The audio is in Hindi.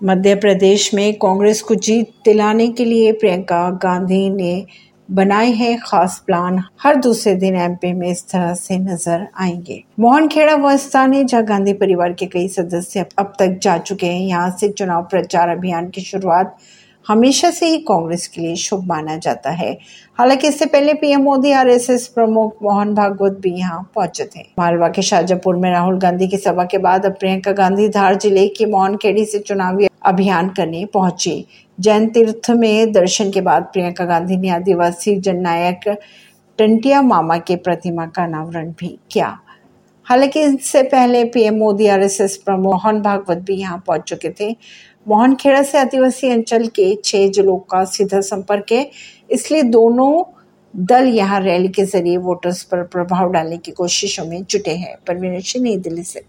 मध्य प्रदेश में कांग्रेस को जीत दिलाने के लिए प्रियंका गांधी ने बनाए हैं खास प्लान। हर दूसरे दिन एमपी में इस तरह से नज़र आएँगे। मोहन खेड़ा वह स्थान है जहाँ गांधी परिवार के कई सदस्य अब तक जा चुके हैं, यहाँ से चुनाव प्रचार अभियान की शुरुआत हमेशा से ही कांग्रेस के लिए शुभ माना जाता है। हालाँकि इससे पहले पीएम मोदी आरएसएस प्रमुख मोहन भागवत भी यहाँ पहुँचे थे। मालवा के शाहजहापुर में राहुल गांधी की सभा के बाद अब प्रियंका गांधी धार ज़िले की मोहनखेड़ी से चुनावी अभियान करने पहुँची। जैन तीर्थ में दर्शन के बाद प्रियंका गांधी ने आदिवासी जननायक टंटिया मामा के प्रतिमा का अनावरण भी किया। हालाँकि इससे पहले पीएम मोदी आरएसएस प्रमुख मोहन भागवत भी यहाँ पहुँच चुके थे। मोहन खेड़ा से आदिवासी अंचल के छह जिलों का सीधा संपर्क है। इसलिए दोनों दल यहाँ रैली के ज़रिए वोटर्स पर प्रभाव डालने की कोशिशों में जुटे हैं। परवीन सिंह, नई दिल्ली से।